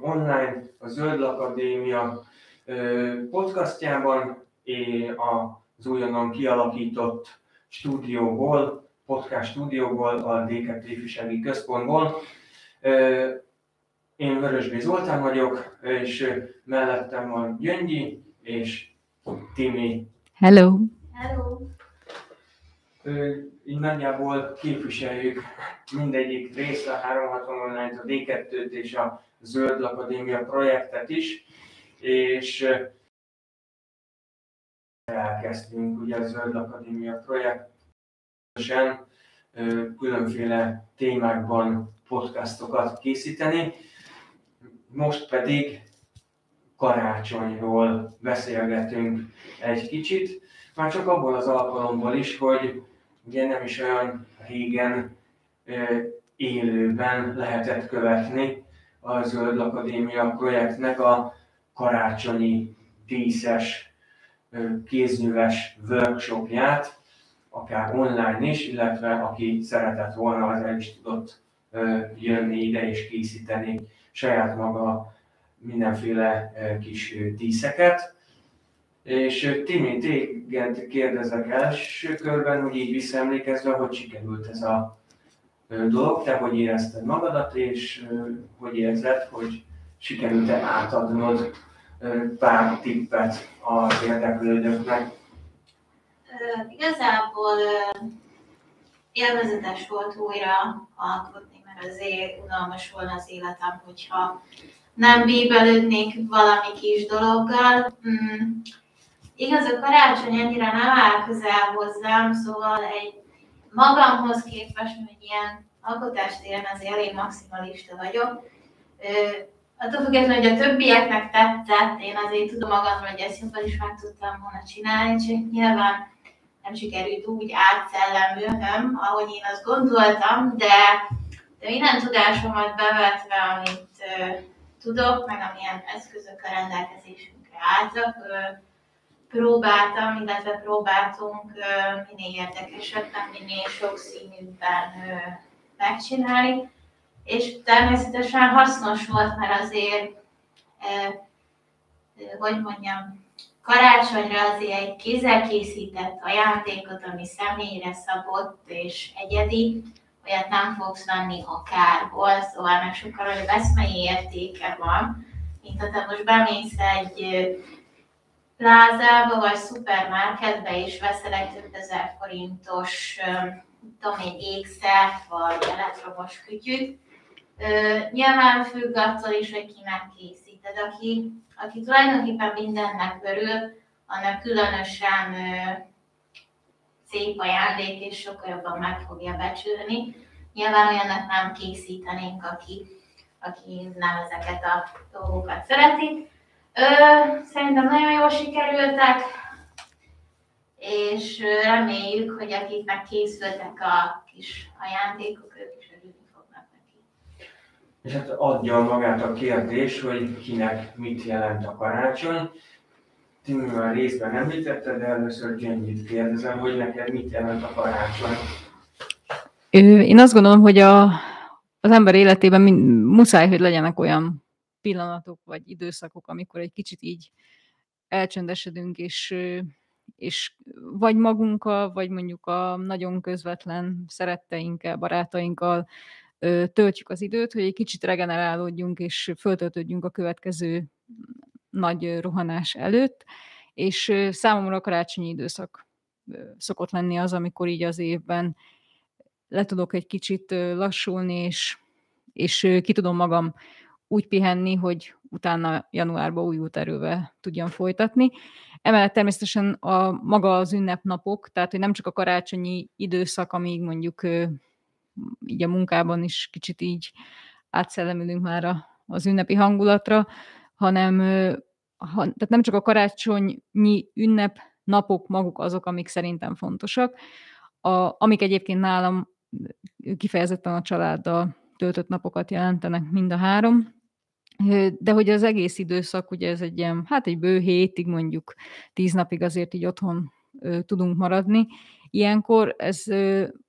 online a Zöld Akadémia podcastjában az újonnan kialakított stúdióból, podcast stúdióból, a D2 Ifjúsági Központból. Én Vörösbé Zoltán vagyok, és mellettem van Gyöngyi és Timi. Hello! Hello! Így nagyjából képviseljük mindegyik részt, a 360 online a D2-t és a Zöld Akadémia projektet is, és elkezdtünk ugye a Zöld Akadémia projektesen különféle témákban podcastokat készíteni. Most pedig karácsonyról beszélgetünk egy kicsit, már csak abból az alkalomból is, hogy ugye nem is olyan régen élőben lehetett követni a Zöld Akadémia projektnek a karácsonyi díszes kézműves workshopját, akár online is, illetve aki szeretett volna, az el is tudott jönni ide és készíteni saját maga mindenféle kis díszeket. És Timi, téged kérdezek első körben, hogy így visszaemlékezve, hogy sikerült ez a dolog, te hogy érezted magadat, és hogy érzed, hogy sikerült-e átadnod pár tippet az érdeklődőknek? Igazából élvezetes volt újra alkotni, mert azért unalmas volna az életem, hogyha nem bíbelődnék valami kis dologgal. Mm. Igaz, a karácsony ennyire nem áll közel hozzám, szóval egy magamhoz képest, hogy ilyen alkotástéren azért elég maximalista vagyok. Attól függetlenül, hogy a többieknek tetszett, én azért tudom magamról, hogy ezt jobban is meg tudtam volna csinálni, csak nyilván nem sikerült úgy átszellemülnöm, ahogy én azt gondoltam, de, de minden tudásomat bevetve, amit uh, tudok, meg amilyen eszközök a rendelkezésünkre álltak, uh, próbáltam, illetve próbáltunk minél érdekesebben, minél sokszínűbben megcsinálni, és természetesen hasznos volt, mert azért, hogy mondjam, karácsonyra azért egy kézzel készített ajándékot, ami személyre szabott és egyedi, olyat nem fogsz venni akárhol, szóval meg sokkal nagyobb eszmei értéke van, mint ha te most bemész egy plázába vagy szupermarketbe és veszel egy több ezer forintos, tudom egy ékszert vagy elektromos kütyűt. Nyilván függ attól is, hogy kinek készíted. Aki aki tulajdonképpen mindennek örül, annak különösen szép ajándék, és sokkal jobban meg fogja becsülni. Nyilván olyannak nem készítenénk, aki, aki nem ezeket a dolgokat szereti. Ö, szerintem nagyon jól sikerültek, és reméljük, hogy akiknek készültek a kis ajándékok, ők is és hát adja magát a kérdés, hogy kinek mit jelent a karácsony. Timi már részben említette, de először Jennyit kérdezem, hogy neked mit jelent a karácsony? Én azt gondolom, hogy a, az ember életében mind, muszáj, hogy legyenek olyan pillanatok vagy időszakok, amikor egy kicsit így elcsöndesedünk, és, és vagy magunkkal, vagy mondjuk a nagyon közvetlen szeretteinkkel, barátainkkal töltjük az időt, hogy egy kicsit regenerálódjunk és föltöltődjünk a következő nagy rohanás előtt, és számomra a karácsonyi időszak szokott lenni az, amikor így az évben le tudok egy kicsit lassulni, és, és ki tudom magam úgy pihenni, hogy utána januárban új úterővel tudjam folytatni. Emellett természetesen a maga az ünnepnapok, tehát hogy nem csak a karácsonyi időszak, amíg mondjuk így a munkában is kicsit így átszellemülünk már a, az ünnepi hangulatra, hanem ha, tehát nem csak a karácsonyi ünnep napok maguk azok, amik szerintem fontosak, a, amik egyébként nálam kifejezetten a családdal töltött napokat jelentenek mind a három, de hogy az egész időszak, ugye ez egy ilyen, hát egy bő hétig, mondjuk tíz napig azért így otthon tudunk maradni, ilyenkor ez,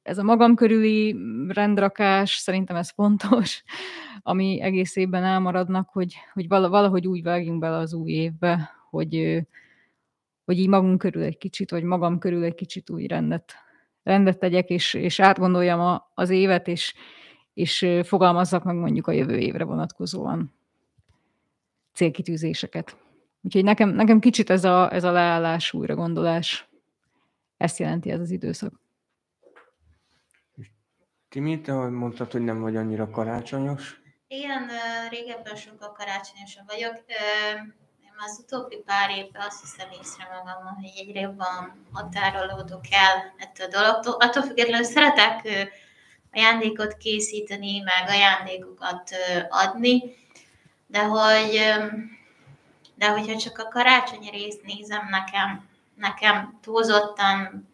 ez a magam körüli rendrakás, szerintem ez fontos, ami egész évben elmaradnak, hogy, hogy valahogy úgy vágjunk bele az új évbe, hogy, hogy így magunk körül egy kicsit, vagy magam körül egy kicsit új rendet, rendet tegyek, és, és átgondoljam a, az évet, és, és fogalmazzak meg mondjuk a jövő évre vonatkozóan célkitűzéseket. Úgyhogy nekem, nekem kicsit ez a, ez a leállás, újra gondolás, ezt jelenti ez az időszak. Timi, te mondtad, hogy nem vagy annyira karácsonyos. Igen, régebben sokkal karácsonyosabb vagyok. Én az utóbbi pár évben azt hiszem észre magam, hogy egyre jobban határolódok el ettől a dologtól. Attól függetlenül szeretek ajándékot készíteni, meg ajándékokat adni, de hogy de hogyha csak a karácsonyi részt nézem, nekem, nekem túlzottan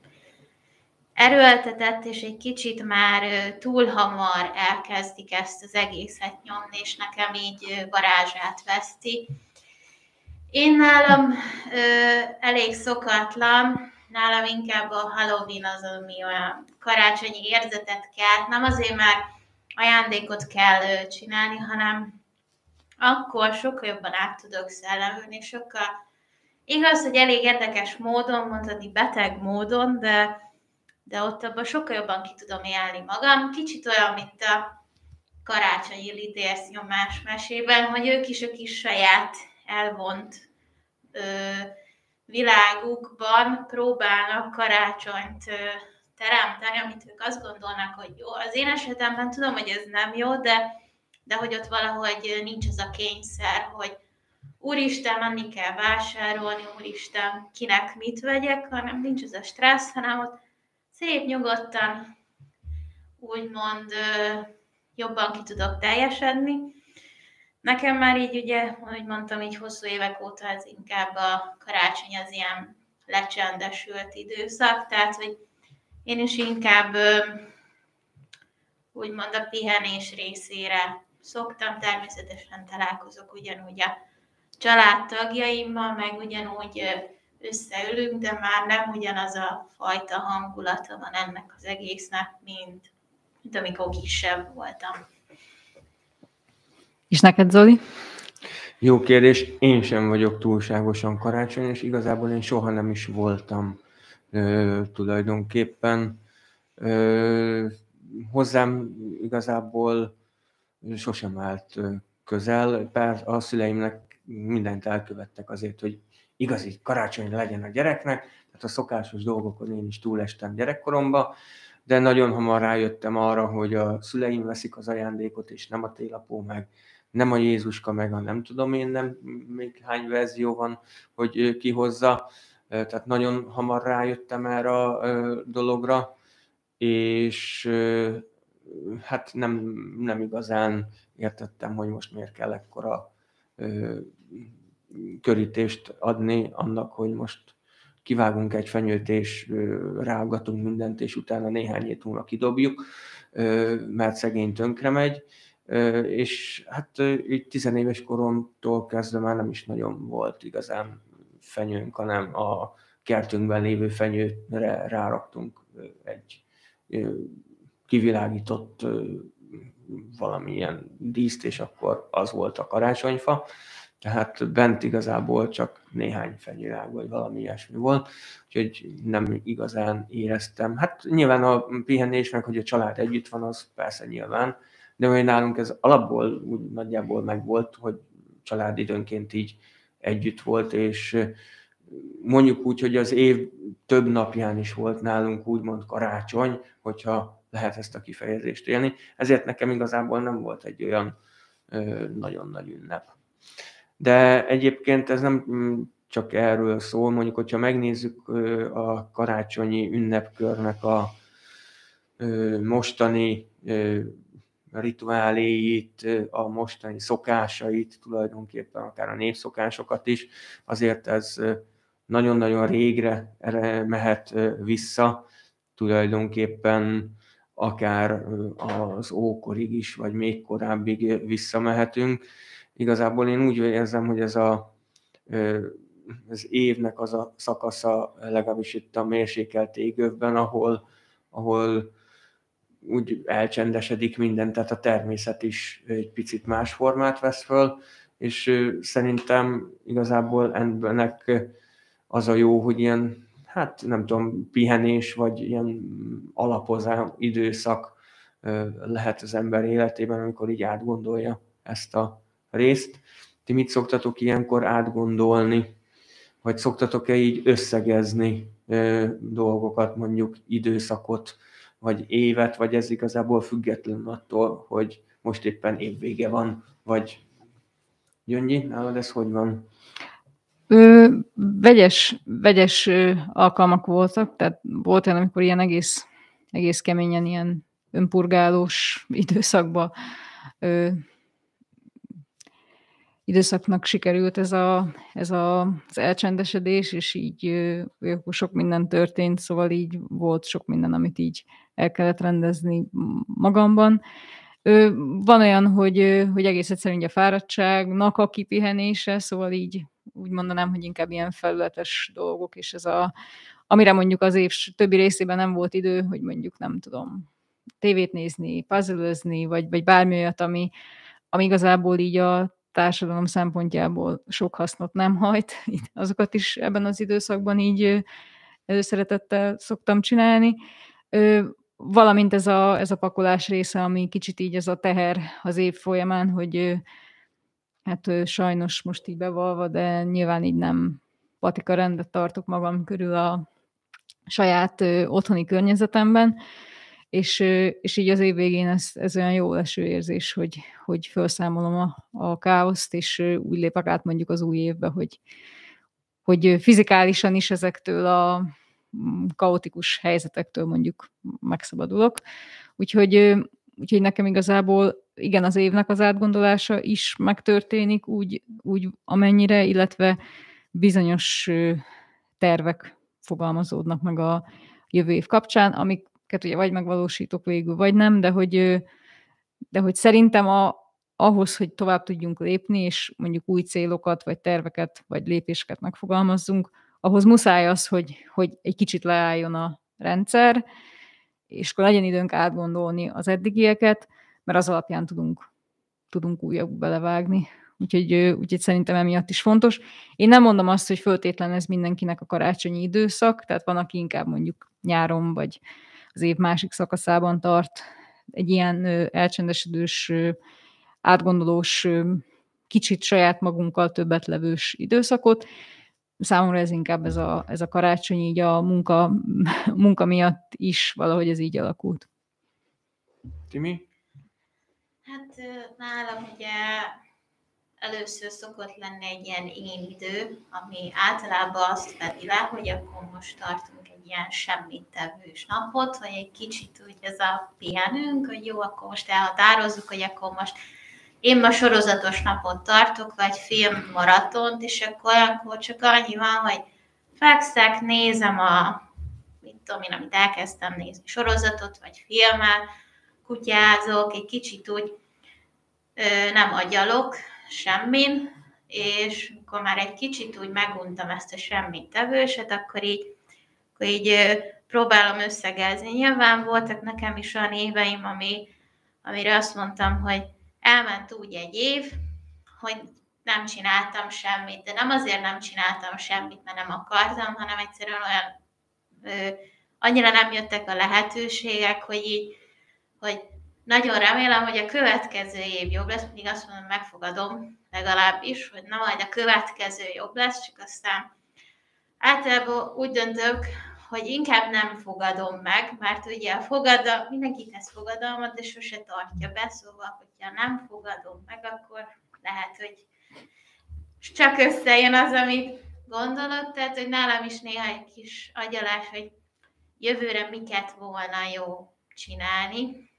erőltetett, és egy kicsit már túl hamar elkezdik ezt az egészet nyomni, és nekem így varázsát veszti. Én nálam ö, elég szokatlan, nálam inkább a Halloween az, ami olyan karácsonyi érzetet kell. Nem azért, mert ajándékot kell csinálni, hanem akkor sokkal jobban át tudok szellemülni, sokkal igaz, hogy elég érdekes módon, mondani beteg módon, de, de ott abban sokkal jobban ki tudom élni magam. Kicsit olyan, mint a karácsonyi lidérsz nyomás mesében, hogy ők is a kis saját elvont ö, világukban próbálnak karácsonyt ö, teremteni, amit ők azt gondolnak, hogy jó. Az én esetemben tudom, hogy ez nem jó, de de hogy ott valahogy nincs az a kényszer, hogy úristen, menni kell vásárolni, úristen, kinek mit vegyek, hanem nincs az a stressz, hanem ott szép, nyugodtan, úgymond jobban ki tudok teljesedni. Nekem már így ugye, ahogy mondtam, így hosszú évek óta ez inkább a karácsony az ilyen lecsendesült időszak, tehát hogy én is inkább úgymond a pihenés részére szoktam, természetesen találkozok ugyanúgy a családtagjaimmal, meg ugyanúgy összeülünk, de már nem ugyanaz a fajta hangulata van ennek az egésznek, mint, mint amikor kisebb voltam. És neked, Zoli? Jó kérdés. Én sem vagyok túlságosan karácsonyos, igazából én soha nem is voltam ö, tulajdonképpen. Ö, hozzám igazából sosem állt közel. Bár a szüleimnek mindent elkövettek azért, hogy igazi karácsony legyen a gyereknek, tehát a szokásos dolgokon én is túlestem gyerekkoromba, de nagyon hamar rájöttem arra, hogy a szüleim veszik az ajándékot, és nem a télapó meg, nem a Jézuska meg, a nem tudom én, nem még hány verzió van, hogy ki hozza. Tehát nagyon hamar rájöttem erre a dologra, és hát nem, nem igazán értettem, hogy most miért kell ekkora ö, körítést adni annak, hogy most kivágunk egy fenyőt és ö, rágatunk mindent, és utána néhány hét múlva kidobjuk, mert szegény tönkre megy. És hát így tizenéves koromtól kezdve már nem is nagyon volt igazán fenyőnk, hanem a kertünkben lévő fenyőre ráraktunk egy kivilágított valamilyen díszt, és akkor az volt a karácsonyfa. Tehát bent igazából csak néhány fenyőág, vagy valami ilyesmi volt, úgyhogy nem igazán éreztem. Hát nyilván a pihenés, meg hogy a család együtt van, az persze nyilván, de hogy nálunk ez alapból úgy nagyjából megvolt, hogy család időnként így együtt volt, és mondjuk úgy, hogy az év több napján is volt nálunk úgymond karácsony, hogyha lehet ezt a kifejezést élni. Ezért nekem igazából nem volt egy olyan nagyon nagy ünnep. De egyébként ez nem mm, csak erről szól, mondjuk, hogyha megnézzük a karácsonyi ünnepkörnek a mostani rituáléit, a mostani szokásait, tulajdonképpen akár a népszokásokat is, azért ez nagyon-nagyon régre mehet vissza, tulajdonképpen akár az ókorig is, vagy még korábbig visszamehetünk. Igazából én úgy érzem, hogy ez a az évnek az a szakasza, legalábbis itt a mérsékelt égövben, ahol, ahol úgy elcsendesedik minden, tehát a természet is egy picit más formát vesz föl, és szerintem igazából ennek az a jó, hogy ilyen, hát nem tudom, pihenés, vagy ilyen alapozás időszak lehet az ember életében, amikor így átgondolja ezt a részt. Ti mit szoktatok ilyenkor átgondolni? Vagy szoktatok-e így összegezni dolgokat, mondjuk időszakot, vagy évet, vagy ez igazából független attól, hogy most éppen évvége van, vagy Gyöngyi, nálad ez hogy van? Ö, vegyes, vegyes ö, alkalmak voltak, tehát volt olyan, amikor ilyen egész, egész keményen ilyen önpurgálós időszakba ö, időszaknak sikerült ez, a, ez a, az elcsendesedés, és így ö, sok minden történt, szóval így volt sok minden, amit így el kellett rendezni magamban. Van olyan, hogy, hogy egész egyszerűen a fáradtságnak a kipihenése, szóval így úgy mondanám, hogy inkább ilyen felületes dolgok, és ez a, amire mondjuk az év többi részében nem volt idő, hogy mondjuk nem tudom, tévét nézni, puzzle vagy, vagy bármi olyat, ami, ami igazából így a társadalom szempontjából sok hasznot nem hajt. Azokat is ebben az időszakban így előszeretettel szoktam csinálni valamint ez a, ez a pakolás része, ami kicsit így ez a teher az év folyamán, hogy hát sajnos most így bevalva, de nyilván így nem patika rendet tartok magam körül a saját otthoni környezetemben, és, és így az év végén ez, ez olyan jó leső érzés, hogy, hogy felszámolom a, a káoszt, és úgy lépek át mondjuk az új évbe, hogy, hogy fizikálisan is ezektől a, kaotikus helyzetektől mondjuk megszabadulok. Úgyhogy, úgyhogy nekem igazából igen, az évnek az átgondolása is megtörténik úgy, úgy amennyire, illetve bizonyos tervek fogalmazódnak meg a jövő év kapcsán, amiket ugye vagy megvalósítok végül, vagy nem, de hogy, de hogy szerintem a, ahhoz, hogy tovább tudjunk lépni, és mondjuk új célokat, vagy terveket, vagy lépéseket megfogalmazzunk, ahhoz muszáj az, hogy, hogy egy kicsit leálljon a rendszer, és akkor legyen időnk átgondolni az eddigieket, mert az alapján tudunk, tudunk újabb belevágni. Úgyhogy, úgyhogy szerintem emiatt is fontos. Én nem mondom azt, hogy föltétlen ez mindenkinek a karácsonyi időszak, tehát van, aki inkább mondjuk nyáron, vagy az év másik szakaszában tart egy ilyen elcsendesedős, átgondolós, kicsit saját magunkkal többet levős időszakot számomra ez inkább ez a, ez a karácsony így a munka, munka miatt is valahogy ez így alakult. Timi? Hát nálam ugye először szokott lenni egy ilyen én idő, ami általában azt fedi le, hogy akkor most tartunk egy ilyen semmit tevős napot, vagy egy kicsit úgy ez a pihenünk, hogy jó, akkor most elhatározzuk, hogy akkor most én ma sorozatos napot tartok, vagy film maratont, és akkor olyankor csak annyi van, hogy fekszek, nézem a, mit tudom én, amit elkezdtem nézni, sorozatot, vagy filmet, kutyázok, egy kicsit úgy nem agyalok semmin, és akkor már egy kicsit úgy meguntam ezt a semmit tevőset, akkor így, akkor így próbálom összegezni. Nyilván voltak nekem is olyan éveim, ami, amire azt mondtam, hogy elment úgy egy év, hogy nem csináltam semmit, de nem azért nem csináltam semmit, mert nem akartam, hanem egyszerűen olyan ö, annyira nem jöttek a lehetőségek, hogy így, hogy nagyon remélem, hogy a következő év jobb lesz, mindig azt mondom, megfogadom legalábbis, hogy na majd a következő jobb lesz, csak aztán általában úgy döntök, hogy inkább nem fogadom meg, mert ugye a fogadal, mindenki tesz fogadalmat, de sose tartja be, szóval, hogyha nem fogadom meg, akkor lehet, hogy csak összejön az, amit gondolok, tehát, hogy nálam is néha egy kis agyalás, hogy jövőre miket volna jó csinálni,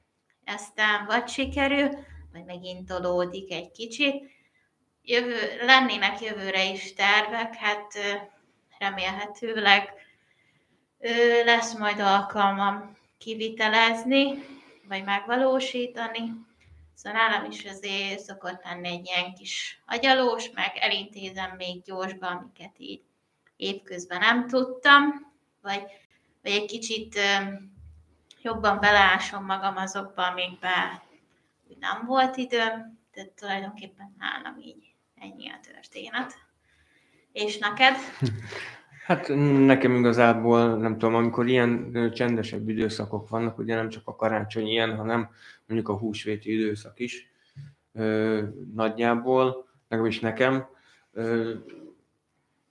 aztán vagy sikerül, vagy megint tolódik egy kicsit. Jövő, lennének jövőre is tervek, hát remélhetőleg lesz majd alkalmam kivitelezni, vagy megvalósítani. Szóval nálam is azért szokott lenni egy ilyen kis agyalós, meg elintézem még gyorsban, amiket így évközben nem tudtam, vagy, vagy egy kicsit jobban beleásom magam azokba, amikbe nem volt időm, tehát tulajdonképpen nálam így ennyi a történet. És neked? Hát nekem igazából, nem tudom, amikor ilyen csendesebb időszakok vannak, ugye nem csak a karácsony ilyen, hanem mondjuk a húsvéti időszak is ö, nagyjából, legalábbis nekem, ö,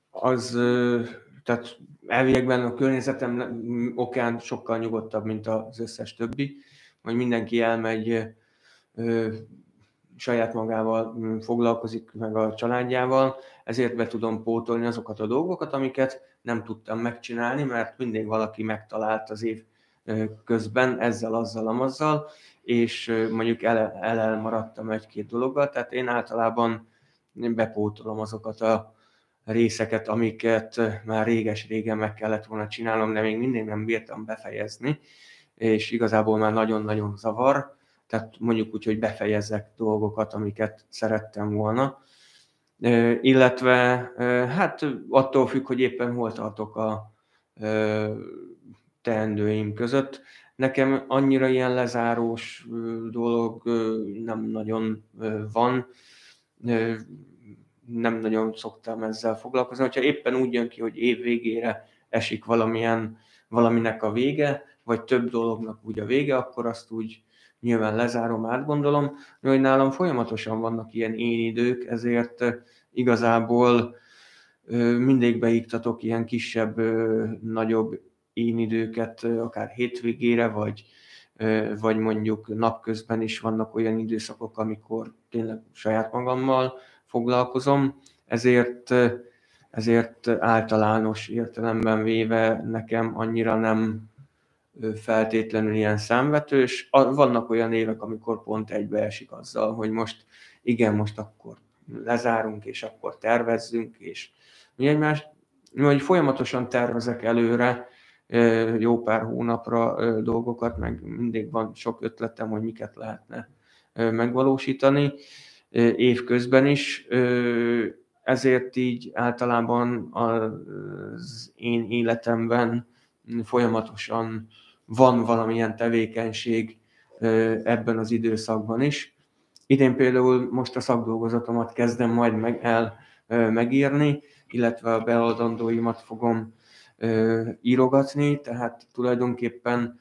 az, ö, tehát elviekben a környezetem okán sokkal nyugodtabb, mint az összes többi, hogy mindenki elmegy ö, saját magával foglalkozik, meg a családjával, ezért be tudom pótolni azokat a dolgokat, amiket nem tudtam megcsinálni, mert mindig valaki megtalált az év közben ezzel, azzal, amazzal, és mondjuk el, elmaradtam egy-két dologgal, tehát én általában bepótolom azokat a részeket, amiket már réges-régen meg kellett volna csinálnom, de még mindig nem bírtam befejezni, és igazából már nagyon-nagyon zavar, tehát mondjuk úgy, hogy befejezzek dolgokat, amiket szerettem volna. Illetve hát attól függ, hogy éppen hol tartok a teendőim között. Nekem annyira ilyen lezárós dolog nem nagyon van, nem nagyon szoktam ezzel foglalkozni. Ha éppen úgy jön ki, hogy év végére esik valamilyen, valaminek a vége, vagy több dolognak úgy a vége, akkor azt úgy nyilván lezárom, átgondolom, de hogy nálam folyamatosan vannak ilyen én idők, ezért igazából mindig beiktatok ilyen kisebb, nagyobb én időket, akár hétvégére, vagy, vagy mondjuk napközben is vannak olyan időszakok, amikor tényleg saját magammal foglalkozom, ezért, ezért általános értelemben véve nekem annyira nem feltétlenül ilyen számvetős. Vannak olyan évek, amikor pont egybeesik azzal, hogy most igen, most akkor lezárunk, és akkor tervezzünk, és mi egymást, vagy folyamatosan tervezek előre jó pár hónapra dolgokat, meg mindig van sok ötletem, hogy miket lehetne megvalósítani évközben is, ezért így általában az én életemben folyamatosan van valamilyen tevékenység ebben az időszakban is. Idén például most a szakdolgozatomat kezdem majd meg el megírni, illetve a beadandóimat fogom írogatni, tehát tulajdonképpen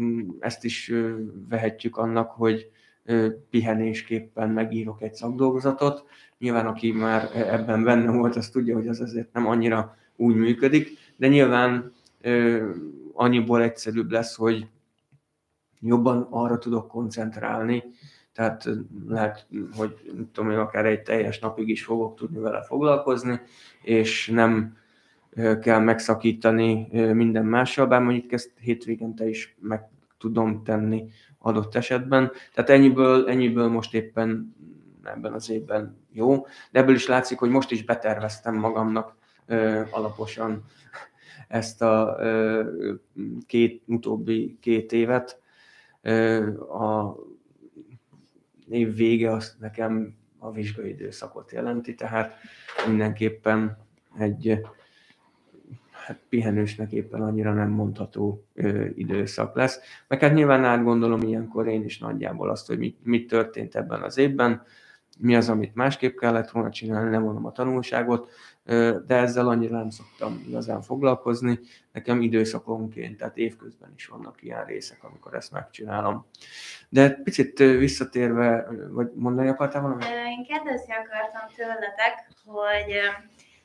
mm, ezt is vehetjük annak, hogy pihenésképpen megírok egy szakdolgozatot. Nyilván aki már ebben benne volt, az tudja, hogy az azért nem annyira úgy működik, de nyilván annyiból egyszerűbb lesz, hogy jobban arra tudok koncentrálni, tehát lehet, hogy tudom, hogy akár egy teljes napig is fogok tudni vele foglalkozni, és nem kell megszakítani minden mással, bár mondjuk ezt hétvégente is meg tudom tenni adott esetben. Tehát ennyiből, ennyiből most éppen ebben az évben jó, de ebből is látszik, hogy most is beterveztem magamnak ö, alaposan ezt a ö, két utóbbi két évet. Ö, a év vége az nekem a vizsgai időszakot jelenti, tehát mindenképpen egy hát pihenősnek éppen annyira nem mondható ö, időszak lesz. Meg hát nyilván átgondolom ilyenkor én is nagyjából azt, hogy mit, mit történt ebben az évben, mi az, amit másképp kellett volna csinálni, nem mondom a tanulságot, de ezzel annyira nem szoktam igazán foglalkozni. Nekem időszakonként, tehát évközben is vannak ilyen részek, amikor ezt megcsinálom. De picit visszatérve, vagy mondani akartál valamit? Én kérdezni akartam tőletek, hogy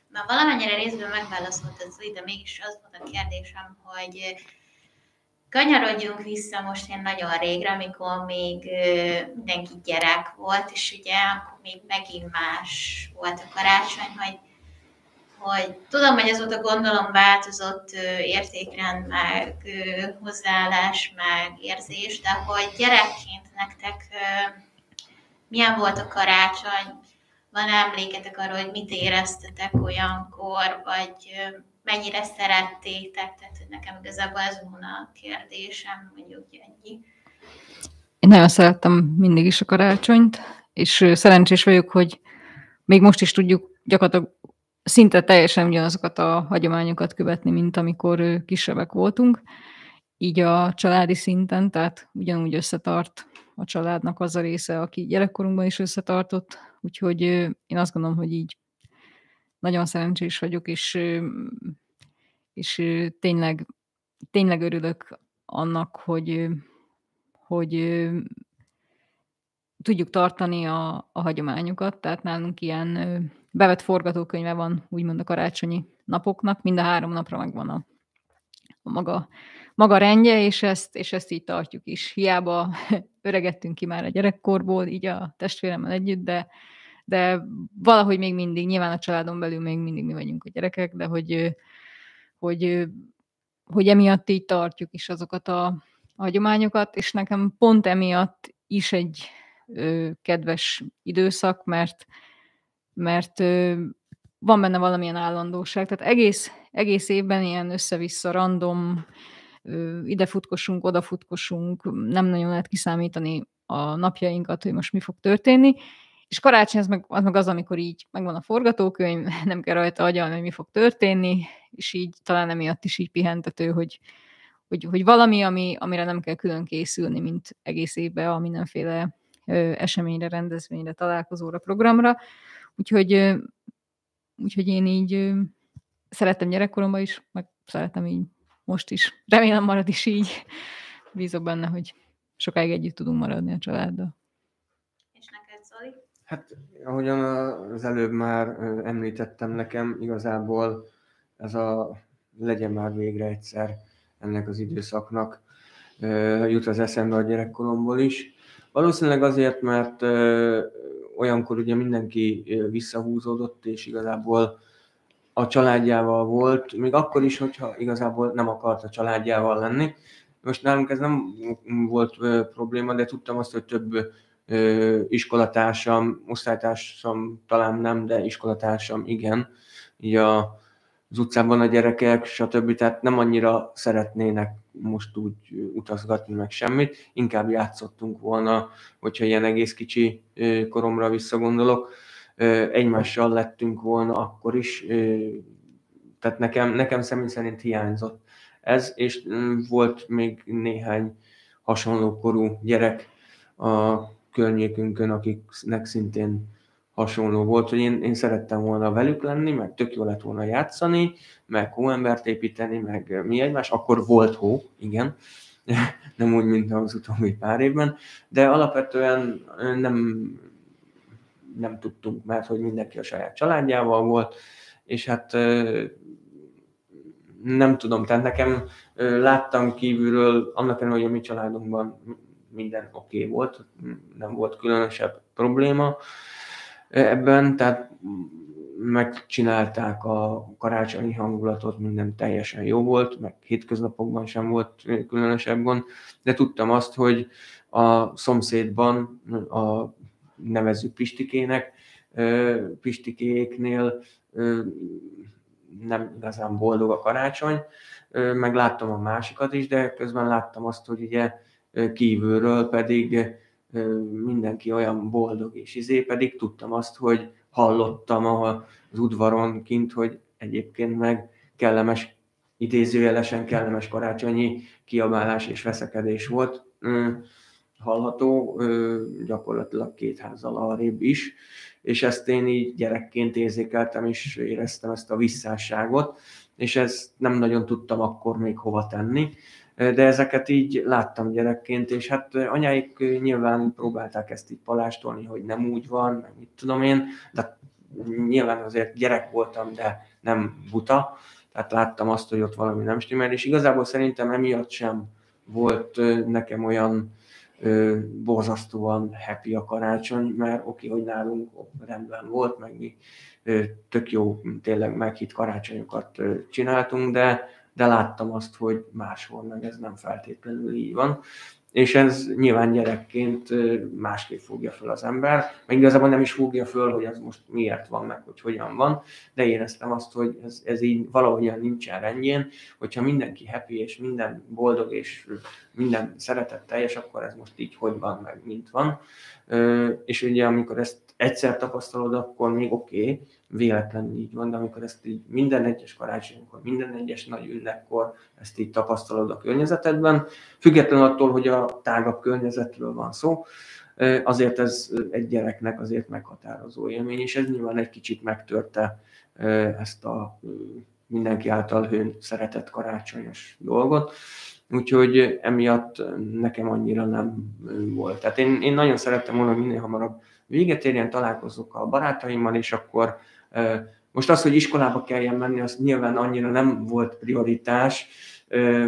már valamennyire részben megválaszolt ez, de mégis az volt a kérdésem, hogy kanyarodjunk vissza most én nagyon régre, amikor még mindenki gyerek volt, és ugye akkor még megint más volt a karácsony, hogy hogy tudom, hogy azóta gondolom változott értékrend, meg hozzáállás, meg érzés, de hogy gyerekként nektek milyen volt a karácsony, van emléketek arra, hogy mit éreztetek olyankor, vagy mennyire szerettétek, tehát hogy nekem igazából ez volna a kérdésem, mondjuk ennyi. én nagyon szerettem mindig is a karácsonyt, és szerencsés vagyok, hogy még most is tudjuk gyakorlatilag szinte teljesen ugyanazokat a hagyományokat követni, mint amikor kisebbek voltunk, így a családi szinten, tehát ugyanúgy összetart a családnak az a része, aki gyerekkorunkban is összetartott, úgyhogy én azt gondolom, hogy így nagyon szerencsés vagyok, és, és tényleg, tényleg örülök annak, hogy, hogy tudjuk tartani a, a hagyományokat, tehát nálunk ilyen bevett forgatókönyve van, úgymond a karácsonyi napoknak, mind a három napra megvan a, a maga, maga rendje, és ezt, és ezt így tartjuk is. Hiába öregettünk ki már a gyerekkorból, így a testvéremmel együtt, de, de valahogy még mindig, nyilván a családon belül még mindig mi vagyunk a gyerekek, de hogy, hogy, hogy emiatt így tartjuk is azokat a, hagyományokat, és nekem pont emiatt is egy ö, kedves időszak, mert, mert ö, van benne valamilyen állandóság. Tehát egész, egész évben ilyen össze-vissza random, ide futkosunk, oda futkosunk, nem nagyon lehet kiszámítani a napjainkat, hogy most mi fog történni, és karácsony az meg, az meg az, amikor így megvan a forgatókönyv, nem kell rajta agyalni, hogy mi fog történni, és így talán emiatt is így pihentető, hogy, hogy, hogy valami, ami, amire nem kell külön készülni, mint egész évben a mindenféle ö, eseményre, rendezvényre, találkozóra, programra. Úgyhogy, ö, úgyhogy én így ö, szerettem gyerekkoromban is, meg szeretem így most is. Remélem marad is így. Bízok benne, hogy sokáig együtt tudunk maradni a családdal. Hát, ahogyan az előbb már említettem nekem, igazából ez a legyen már végre egyszer ennek az időszaknak jut az eszembe a gyerekkoromból is. Valószínűleg azért, mert olyankor ugye mindenki visszahúzódott, és igazából a családjával volt, még akkor is, hogyha igazából nem akart a családjával lenni. Most nálunk ez nem volt probléma, de tudtam azt, hogy több iskolatársam, osztálytársam talán nem, de iskolatársam igen, így a, az utcában a gyerekek, stb. Tehát nem annyira szeretnének most úgy utazgatni meg semmit, inkább játszottunk volna, hogyha ilyen egész kicsi koromra visszagondolok, egymással lettünk volna akkor is, tehát nekem, nekem személy szerint hiányzott ez, és volt még néhány hasonló korú gyerek a környékünkön, akiknek szintén hasonló volt, hogy én, én szerettem volna velük lenni, meg tök jó lett volna játszani, meg hóembert építeni, meg mi egymás, akkor volt hó, igen, nem úgy, mint az utóbbi pár évben, de alapvetően nem, nem tudtunk, mert hogy mindenki a saját családjával volt, és hát nem tudom, tehát nekem láttam kívülről, annak ellenére, hogy a mi családunkban minden oké okay volt, nem volt különösebb probléma ebben, tehát megcsinálták a karácsonyi hangulatot, minden teljesen jó volt, meg hétköznapokban sem volt különösebb gond, de tudtam azt, hogy a szomszédban, a nevező Pistikének, Pistikéknél nem igazán boldog a karácsony, meg láttam a másikat is, de közben láttam azt, hogy ugye kívülről pedig mindenki olyan boldog és izé, pedig tudtam azt, hogy hallottam az udvaron kint, hogy egyébként meg kellemes, idézőjelesen kellemes karácsonyi kiabálás és veszekedés volt hallható, gyakorlatilag két házzal arrébb is, és ezt én így gyerekként érzékeltem, és éreztem ezt a visszásságot, és ezt nem nagyon tudtam akkor még hova tenni de ezeket így láttam gyerekként, és hát anyáik nyilván próbálták ezt így palástolni, hogy nem úgy van, meg mit tudom én, de nyilván azért gyerek voltam, de nem buta, tehát láttam azt, hogy ott valami nem stimmel, és igazából szerintem emiatt sem volt nekem olyan ö, borzasztóan happy a karácsony, mert oké, hogy nálunk rendben volt, meg mi ö, tök jó, tényleg meghitt karácsonyokat ö, csináltunk, de de láttam azt, hogy máshol meg ez nem feltétlenül így van. És ez nyilván gyerekként másképp fogja föl az ember, meg igazából nem is fogja föl, hogy az most miért van, meg hogy hogyan van, de éreztem azt, hogy ez, ez így valahogyan nincsen rendjén, hogyha mindenki happy, és minden boldog, és minden szeretet teljes, akkor ez most így hogy van, meg mint van. És ugye amikor ezt egyszer tapasztalod, akkor még oké, okay, véletlenül így van, de amikor ezt így minden egyes karácsonykor, minden egyes nagy ünnekkor ezt így tapasztalod a környezetedben, függetlenül attól, hogy a tágabb környezetről van szó, azért ez egy gyereknek azért meghatározó élmény, és ez nyilván egy kicsit megtörte ezt a mindenki által hőn szeretett karácsonyos dolgot. Úgyhogy emiatt nekem annyira nem volt. Tehát én, én nagyon szerettem volna, hogy minél hamarabb véget érjen, találkozok a barátaimmal, és akkor most az, hogy iskolába kelljen menni, az nyilván annyira nem volt prioritás,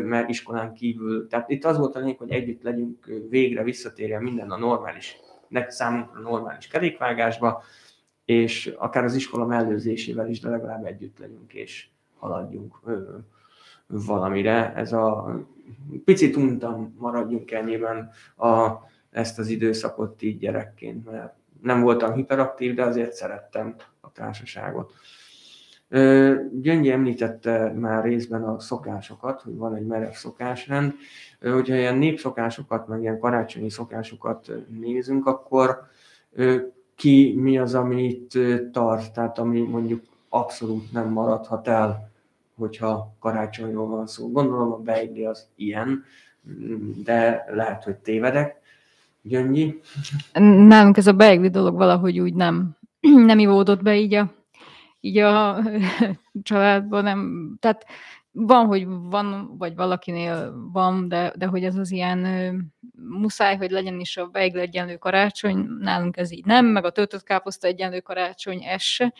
mert iskolán kívül, tehát itt az volt a lényeg, hogy együtt legyünk, végre visszatérjen minden a normális, számunkra normális kerékvágásba, és akár az iskola mellőzésével is, de legalább együtt legyünk és haladjunk valamire. Ez a picit untam maradjunk ennyiben a, ezt az időszakot így gyerekként, mert nem voltam hiperaktív, de azért szerettem a társaságot. Gyöngyi említette már részben a szokásokat, hogy van egy merev szokásrend. Hogyha ilyen népszokásokat, meg ilyen karácsonyi szokásokat nézünk, akkor ki mi az, amit tart, tehát ami mondjuk abszolút nem maradhat el, hogyha karácsonyról van szó. Gondolom a beigli az ilyen, de lehet, hogy tévedek. Gyöngyi? Nálunk ez a beigli dolog valahogy úgy nem, nem ivódott be így a, így a családban. Nem, tehát van, hogy van, vagy valakinél van, de, de hogy ez az ilyen muszáj, hogy legyen is a beigli egyenlő karácsony, nálunk ez így nem, meg a töltött káposzta egyenlő karácsony, ez se.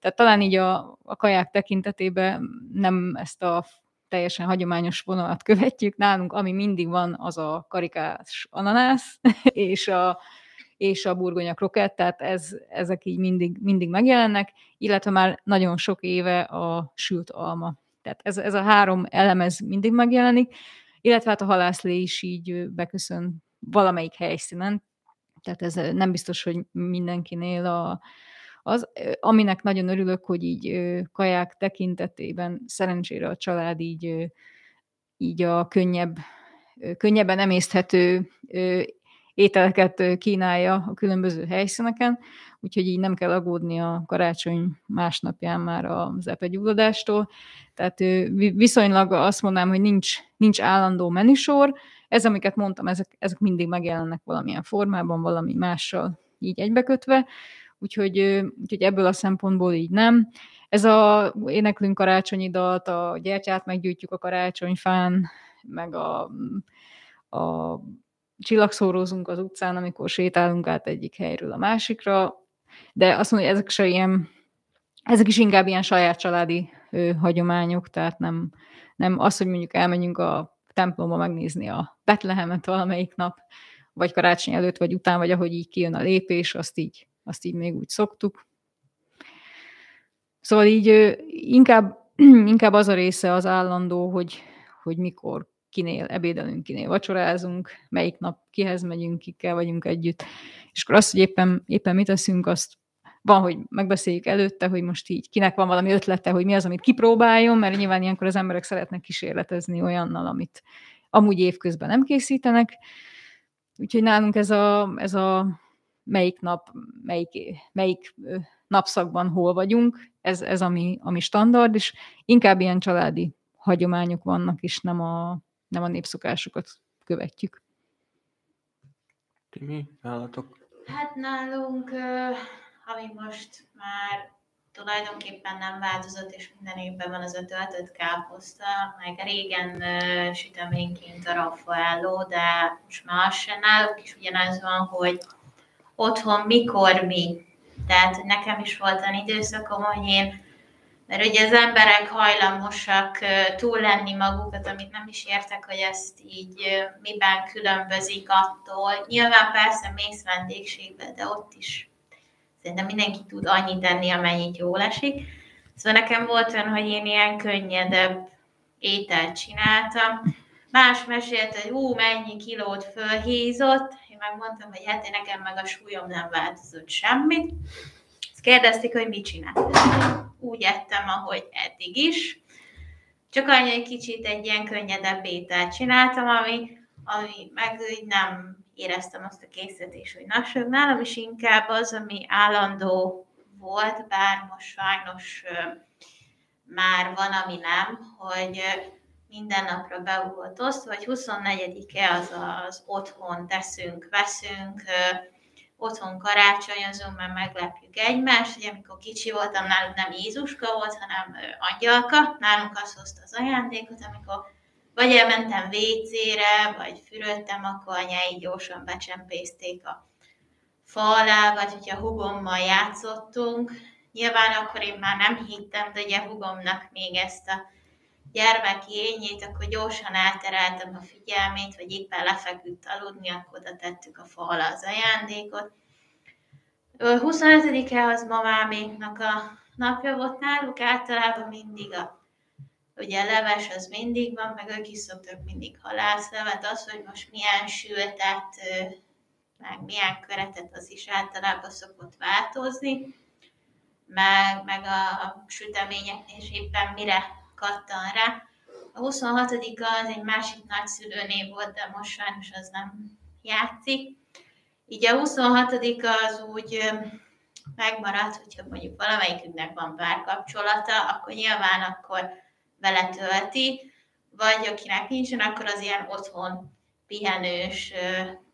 Tehát talán így a, a kaják tekintetében nem ezt a teljesen hagyományos vonalat követjük. Nálunk, ami mindig van, az a karikás ananász és a, és a burgonya krokett, tehát ez, ezek így mindig, mindig megjelennek, illetve már nagyon sok éve a sült alma. Tehát ez, ez a három elemez mindig megjelenik, illetve hát a halászlé is így beköszön valamelyik helyszínen, tehát ez nem biztos, hogy mindenkinél a, az, aminek nagyon örülök, hogy így kaják tekintetében szerencsére a család így, így a könnyebb, könnyebben emészthető ételeket kínálja a különböző helyszíneken, úgyhogy így nem kell aggódni a karácsony másnapján már az epegyulladástól. Tehát viszonylag azt mondanám, hogy nincs, nincs állandó menüsor, ez, amiket mondtam, ezek, ezek mindig megjelennek valamilyen formában, valami mással így egybekötve, úgyhogy, úgyhogy ebből a szempontból így nem. Ez a éneklünk karácsonyi dalt, a gyertyát meggyújtjuk a karácsonyfán, meg a, a csillagszórózunk az utcán, amikor sétálunk át egyik helyről a másikra, de azt mondja, hogy ezek se ilyen, ezek is inkább ilyen saját családi ö, hagyományok, tehát nem, nem az, hogy mondjuk elmenjünk a templomba megnézni a Betlehemet valamelyik nap, vagy karácsony előtt, vagy után, vagy ahogy így kijön a lépés, azt így azt így még úgy szoktuk. Szóval így inkább, inkább az a része az állandó, hogy, hogy mikor kinél ebédelünk, kinél vacsorázunk, melyik nap kihez megyünk, kikkel vagyunk együtt, és akkor azt, hogy éppen, éppen mit teszünk, azt van, hogy megbeszéljük előtte, hogy most így kinek van valami ötlete, hogy mi az, amit kipróbáljon, mert nyilván ilyenkor az emberek szeretnek kísérletezni olyannal, amit amúgy évközben nem készítenek. Úgyhogy nálunk ez a, ez a melyik nap, melyik, melyik napszakban hol vagyunk, ez, ez ami, ami standard, és inkább ilyen családi hagyományok vannak, és nem a, nem a népszokásokat követjük. Timi, nálatok? Hát nálunk, ami most már tulajdonképpen nem változott, és minden évben van az a töltött káposzta, meg régen süteményként a raffaello, de most már az sem náluk is ugyanaz van, hogy otthon mikor mi. Tehát nekem is volt olyan időszakom, hogy én, mert ugye az emberek hajlamosak túl lenni magukat, amit nem is értek, hogy ezt így miben különbözik attól. Nyilván persze mész vendégségbe, de ott is szerintem mindenki tud annyit tenni, amennyit jól esik. Szóval nekem volt olyan, hogy én ilyen könnyedebb ételt csináltam, Más mesélt, hogy ú, mennyi kilót fölhízott, én megmondtam, hogy hát én nekem meg a súlyom nem változott semmit. Ezt kérdezték, hogy mit csináltam. Úgy ettem, ahogy eddig is. Csak annyi, egy kicsit egy ilyen könnyedebb ételt csináltam, ami, ami meg így nem éreztem azt a készítést, hogy nassog. Nálam is inkább az, ami állandó volt, bár most sajnos már van, ami nem, hogy minden napra be volt osztva, hogy 24-e az az otthon teszünk, veszünk, otthon karácsonyozunk, mert meglepjük egymást, hogy amikor kicsi voltam, nálunk nem Jézuska volt, hanem angyalka, nálunk azt hozta az ajándékot, amikor vagy elmentem WC-re, vagy fürödtem, akkor anyái gyorsan becsempészték a fa alá, vagy hogyha hugommal játszottunk. Nyilván akkor én már nem hittem, de ugye hugomnak még ezt a gyermeki ényét, akkor gyorsan eltereltem a figyelmét, vagy éppen lefeküdt aludni, akkor oda tettük a fa alá az ajándékot. 25-e az mamáméknak a napja volt náluk, általában mindig a ugye leves az mindig van, meg ők is szoktak mindig halászlevet, az, hogy most milyen sültet, meg milyen köretet, az is általában szokott változni, meg, meg a süteményeknél is éppen mire kattan rá. A 26 az egy másik nagyszülőnév volt, de most sajnos az nem játszik. Így a 26 az úgy megmaradt, hogyha mondjuk valamelyikünknek van párkapcsolata, akkor nyilván akkor vele tölti, vagy akinek nincsen, akkor az ilyen otthon pihenős,